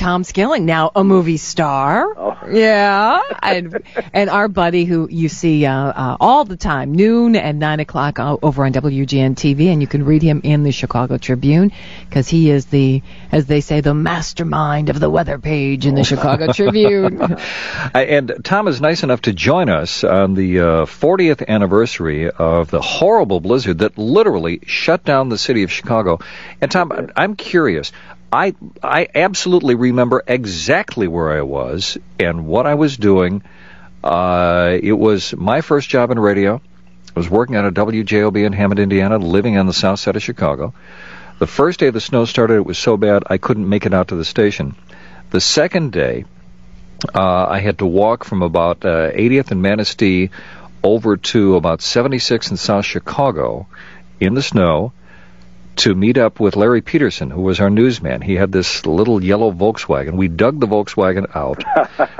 Tom Skilling, now a movie star. Oh. Yeah, and and our buddy who you see uh, uh, all the time, noon and nine o'clock uh, over on WGN TV, and you can read him in the Chicago Tribune because he is the, as they say, the mastermind of the weather page in the Chicago Tribune. And Tom is nice enough to join us on the uh, 40th anniversary of the horrible blizzard that literally shut down the city of Chicago. And Tom, I'm curious. I I absolutely remember exactly where I was and what I was doing. Uh, it was my first job in radio. I was working on a WJOB in Hammond, Indiana, living on the south side of Chicago. The first day the snow started, it was so bad I couldn't make it out to the station. The second day, uh, I had to walk from about uh, 80th and Manistee over to about 76th in South Chicago in the snow to meet up with Larry Peterson, who was our newsman. He had this little yellow Volkswagen. We dug the Volkswagen out.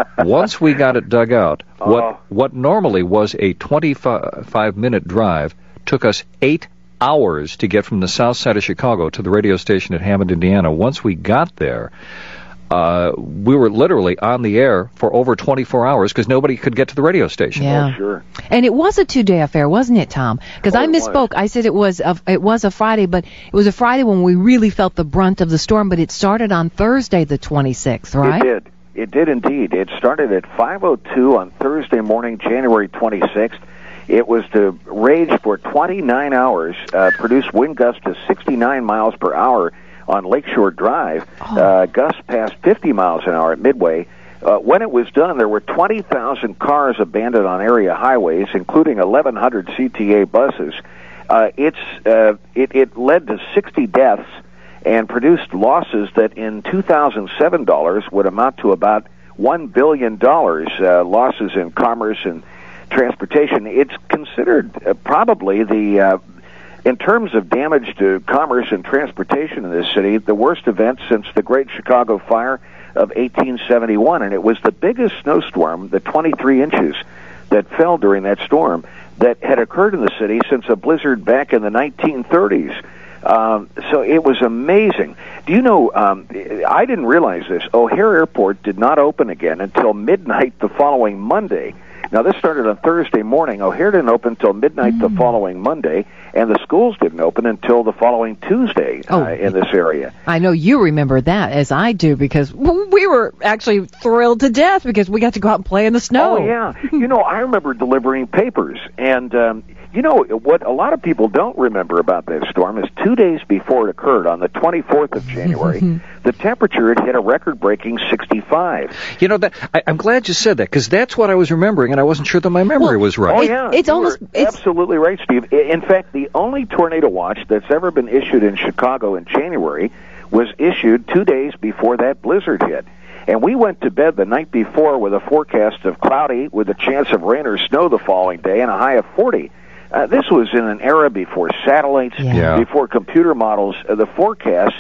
Once we got it dug out, what Oh. what normally was a 25 minute drive took us eight hours to get from the south side of Chicago to the radio station at Hammond, Indiana. Once we got there, uh, we were literally on the air for over 24 hours because nobody could get to the radio station. Yeah. Oh, sure. And it was a two-day affair, wasn't it, Tom? Because Oh, I it was. misspoke. I said it was a, it was a Friday, but it was a Friday when we really felt the brunt of the storm. But it started on Thursday, the 26th, right? It did. It did indeed. It started at 5:02 on Thursday morning, January 26th. It was to rage for 29 hours, uh, produce wind gusts to 69 miles per hour on Lakeshore Drive. Uh, gusts past 50 miles an hour at Midway. Uh, when it was done, there were 20,000 cars abandoned on area highways, including 1,100 CTA buses. Uh, it's uh, it, it led to 60 deaths and produced losses that in 2007 dollars would amount to about one billion dollars uh, losses in commerce and transportation. It's considered uh, probably the uh, in terms of damage to commerce and transportation in this city, the worst event since the Great Chicago Fire of 1871, and it was the biggest snowstorm, the 23 inches that fell during that storm, that had occurred in the city since a blizzard back in the 1930s. Um, so it was amazing. Do you know? Um, I didn't realize this. O'Hare Airport did not open again until midnight the following Monday. Now this started on Thursday morning. O'Hare didn't open until midnight the following Monday, and the schools didn't open until the following Tuesday Oh. uh, in this area. I know you remember that as I do because we were actually thrilled to death because we got to go out and play in the snow. Oh yeah, you know I remember delivering papers, and um, you know what a lot of people don't remember about that storm is two days before it occurred, on the 24th of January, the temperature had hit a record-breaking 65. You know that I, I'm glad you said that because that's what I was remembering, and I wasn't sure that my memory Well, was right. Oh It- yeah, it's you almost- it's- absolutely right, Steve. In fact, the only tornado watch that's ever been issued in Chicago in January was issued two days before that blizzard hit. And we went to bed the night before with a forecast of cloudy with a chance of rain or snow the following day and a high of 40. Uh, this was in an era before satellites, Yeah. Before computer models. Uh, the forecast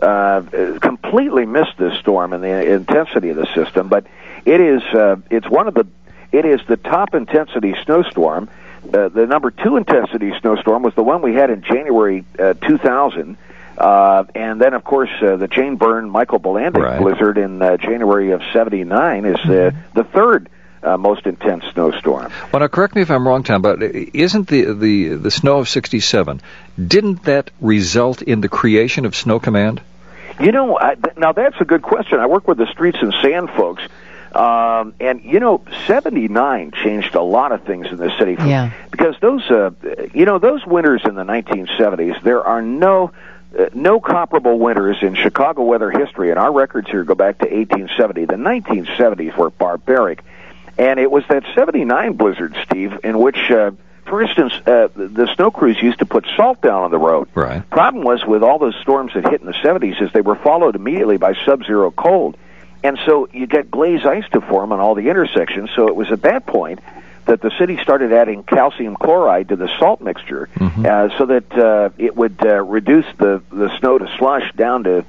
uh, completely missed this storm and the intensity of the system. But it is uh, it's one of the it is the top intensity snowstorm. Uh, the number two intensity snowstorm was the one we had in January uh, 2000. Uh, and then, of course, uh, the Jane Byrne Michael Bilandic Right. blizzard in uh, January of '79 is uh, the third uh, most intense snowstorm. Well, now correct me if I'm wrong, Tom, but isn't the the the snow of '67 didn't that result in the creation of Snow Command? You know, I, th- now that's a good question. I work with the Streets and San folks, um, and you know, '79 changed a lot of things in the city. Yeah. Because those, uh, you know, those winters in the 1970s, there are no. Uh, no comparable winters in Chicago weather history, and our records here go back to 1870. The 1970s were barbaric, and it was that 79 blizzard, Steve, in which, uh, for instance, uh, the snow crews used to put salt down on the road. Right. Problem was with all those storms that hit in the 70s is they were followed immediately by sub-zero cold. And so you get glazed ice to form on all the intersections. So it was at that point that the city started adding calcium chloride to the salt mixture uh, so that uh, it would uh, reduce the, the snow to slush down to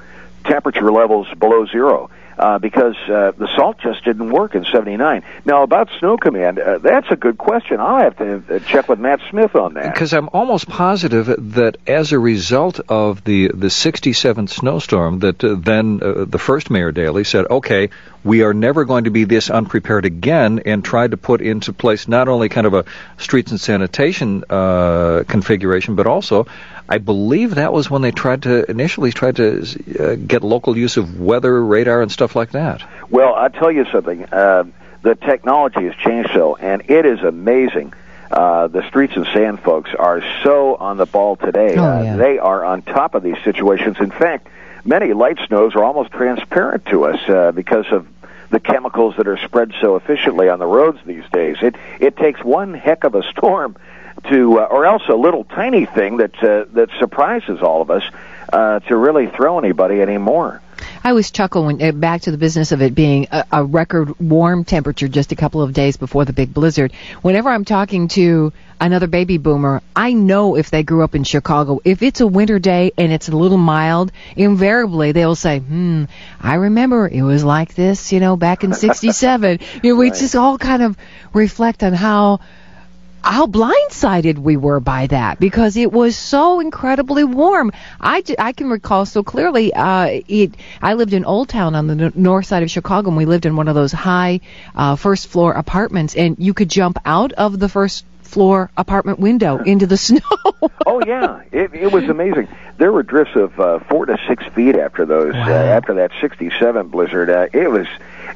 temperature levels below zero. Uh, because uh, the salt just didn't work in 79. Now, about Snow Command, uh, that's a good question. I'll have to uh, check with Matt Smith on that. Because I'm almost positive that as a result of the, the 67th snowstorm, that uh, then uh, the first Mayor Daley said, okay, we are never going to be this unprepared again, and tried to put into place not only kind of a streets and sanitation uh, configuration, but also I believe that was when they tried to initially tried to uh, get local use of weather radar and stuff like that. Well, I'll tell you something. Uh, the technology has changed so, and it is amazing. Uh, the streets and san folks are so on the ball today. Oh, uh. They are on top of these situations. In fact, many light snows are almost transparent to us uh, because of the chemicals that are spread so efficiently on the roads these days. It it takes one heck of a storm to, uh, or else a little tiny thing that uh, that surprises all of us uh, to really throw anybody anymore. I always chuckle when uh, back to the business of it being a, a record warm temperature just a couple of days before the big blizzard. Whenever I'm talking to another baby boomer, I know if they grew up in Chicago, if it's a winter day and it's a little mild, invariably they'll say, "Hmm, I remember it was like this, you know, back in '67." you know, we Right. just all kind of reflect on how how blindsided we were by that because it was so incredibly warm. I, I can recall so clearly. Uh, it I lived in Old Town on the n- north side of Chicago, and we lived in one of those high uh, first floor apartments, and you could jump out of the first floor apartment window into the snow. Oh yeah, it, it was amazing. There were drifts of uh, four to six feet after those. Uh, after that '67 blizzard, uh, it was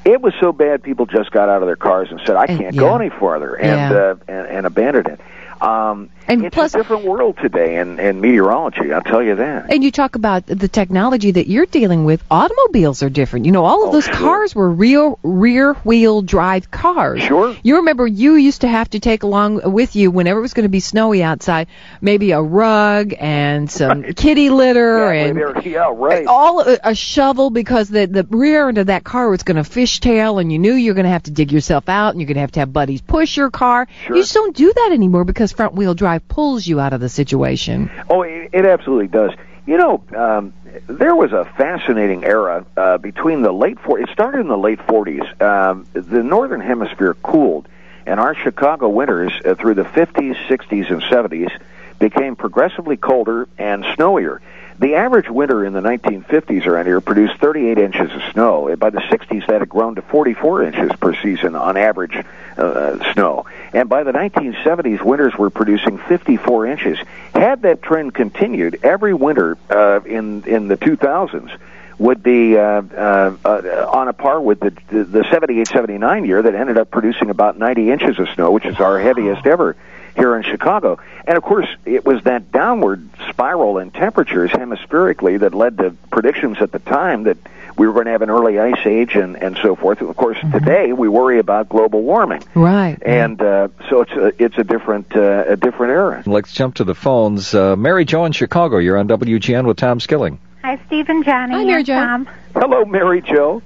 it was so bad. People just got out of their cars and said, "I can't yeah. go any farther," and Yeah. uh, and, and abandoned it. Um, And it's plus- a different world today in, in meteorology. I'll tell you that. And you talk about the technology that you're dealing with. Automobiles are different. You know, all of Oh, those sure. cars were real rear wheel drive cars. Sure. You remember you used to have to take along with you whenever it was going to be snowy outside, maybe a rug and some Right. kitty litter Yeah, and there- yeah, right. all a, a shovel because the the rear end of that car was going to fishtail and you knew you were going to have to dig yourself out and you're going to have to have buddies push your car. Sure. You just don't do that anymore because front wheel pulls you out of the situation. Oh, it, it absolutely does. You know, um, there was a fascinating era uh, between the late 40s. It started in the late 40s. Um, the northern hemisphere cooled, and our Chicago winters uh, through the 50s, 60s, and 70s became progressively colder and snowier. The average winter in the 1950s around here produced 38 inches of snow. By the 60s, that had grown to 44 inches per season on average uh, snow. And by the 1970s, winters were producing 54 inches. Had that trend continued, every winter uh, in in the 2000s would be uh, uh, uh, on a par with the the, the 78 79 year that ended up producing about 90 inches of snow, which is our heaviest ever here in Chicago. And of course, it was that downward spiral in temperatures hemispherically that led to predictions at the time that we were going to have an early ice age and, and so forth. Of course, today we worry about global warming. Right. And uh, so it's a, it's a different uh, a different era. Let's jump to the phones. Uh, Mary Jo in Chicago, you're on WGN with Tom Skilling. Hi, Steve and Johnny. Hi, Mary and Jo. Tom. Hello, Mary Jo.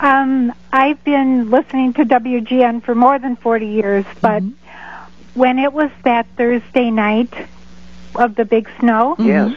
Um, I've been listening to WGN for more than 40 years, but when it was that Thursday night of the big snow, Yes.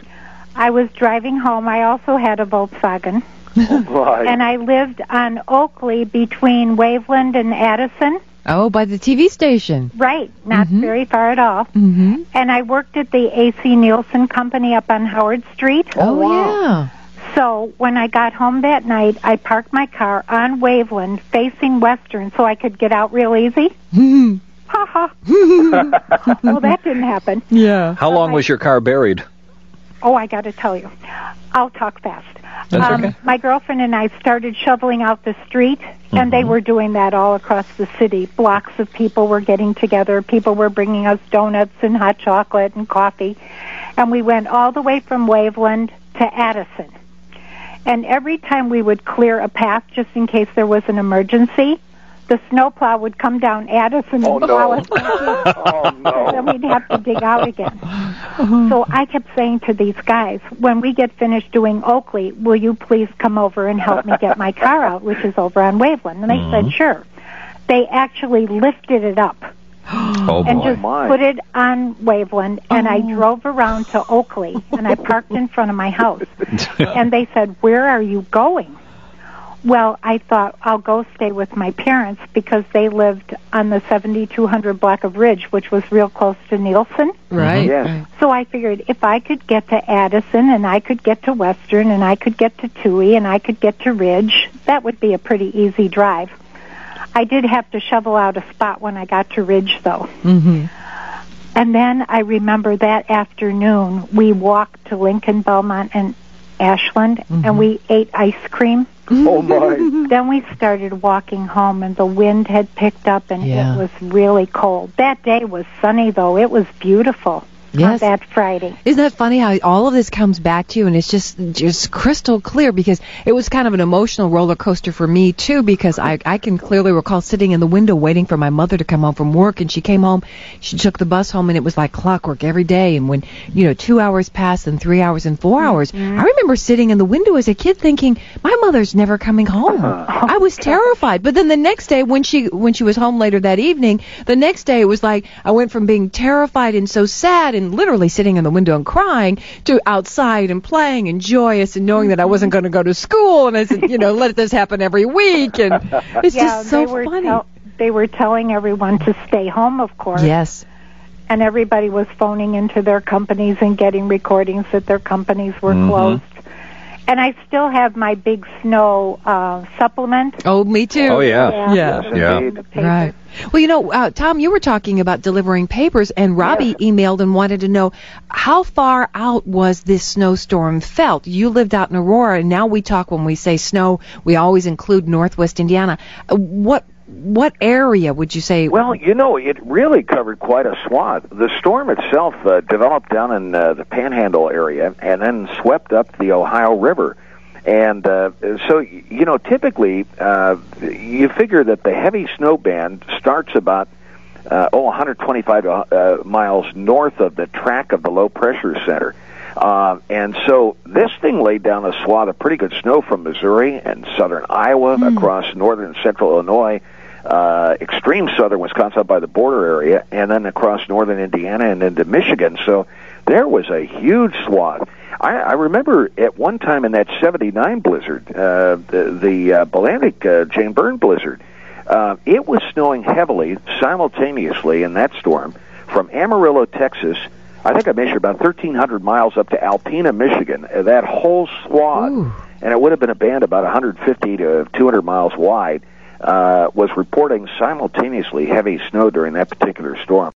I was driving home. I also had a Volkswagen, Right. and I lived on Oakley between Waveland and Addison. Oh, by the TV station. Right, not Mhm. very far at all. Mm-hmm. And I worked at the AC Nielsen Company up on Howard Street. Oh, wow. So when I got home that night, I parked my car on Waveland facing Western so I could get out real easy. yeah. Ha ha. well, that didn't happen. yeah. How long was your car buried? Oh, I got to tell you. I'll talk fast. That's um, okay. My girlfriend and I started shoveling out the street, and they were doing that all across the city. Blocks of people were getting together. People were bringing us donuts and hot chocolate and coffee. And we went all the way from Waveland to Addison. And every time we would clear a path just in case there was an emergency, the snowplow would come down at us and oh, plow oh, no. us back oh in. then we'd have to dig out again. So I kept saying to these guys, when we get finished doing Oakley, will you please come over and help me get my car out, which is over on Waveland? And they said, mm-hmm. sure. They actually lifted it up Oh and boy. just my. put it on Waveland, and I oh. drove around to Oakley, and I parked in front of my house. and they said, where are you going? Well, I thought I'll go stay with my parents because they lived on the 7200 block of Ridge, which was real close to Nielsen. Right. Yes. right. So I figured if I could get to Addison and I could get to Western and I could get to Touhy and I could get to Ridge, that would be a pretty easy drive. I did have to shovel out a spot when I got to Ridge though. Mm-hmm. And then I remember that afternoon we walked to Lincoln, Belmont, and Ashland, and we ate ice cream. Oh my. Then we started walking home, and the wind had picked up, and Yeah. it was really cold. That day was sunny, though. It was beautiful on Yes. that Friday. Isn't that funny how all of this comes back to you and it's just just crystal clear because it was kind of an emotional roller coaster for me too because I I can clearly recall sitting in the window waiting for my mother to come home from work and she came home she took the bus home and it was like clockwork every day and when you know 2 hours passed and 3 hours and 4 hours mm-hmm. I remember sitting in the window as a kid thinking my mother's never coming home uh-huh. I was terrified but then the next day when she when she was home later that evening the next day it was like I went from being terrified and so sad and literally sitting in the window and crying to outside and playing and joyous and knowing that I wasn't going to go to school and I said, you know, let this happen every week and it's yeah, just so they were funny. tell- they were telling everyone to stay home, of course, yes. and everybody was phoning into their companies and getting recordings that their companies were Mhm. closed. And I still have my big snow uh, supplement. Oh, me too. Oh, yeah. Yeah. Yeah. in the. Right. Well, you know, uh, Tom, you were talking about delivering papers, and Robbie emailed and wanted to know how far out was this snowstorm felt. You lived out in Aurora, and now we talk when we say snow, we always include Northwest Indiana. Uh, what what area would you say? Well, you know, it really covered quite a swath. The storm itself uh, developed down in uh, the Panhandle area and then swept up the Ohio River. And uh, so, you know, typically uh, you figure that the heavy snow band starts about uh, oh 125 uh, miles north of the track of the low pressure center. Uh, and so this thing laid down a swath of pretty good snow from Missouri and southern Iowa across northern and central Illinois, uh, extreme southern Wisconsin up by the border area, and then across northern Indiana and into Michigan. So there was a huge swath. I, I remember at one time in that 79 blizzard, uh, the, the uh, Bilandic uh, Jane Byrne blizzard, uh, it was snowing heavily simultaneously in that storm from Amarillo, Texas. I think I measured about 1,300 miles up to Alpena, Michigan. Uh, that whole swath, Ooh. and it would have been a band about 150 to 200 miles wide, uh, was reporting simultaneously heavy snow during that particular storm.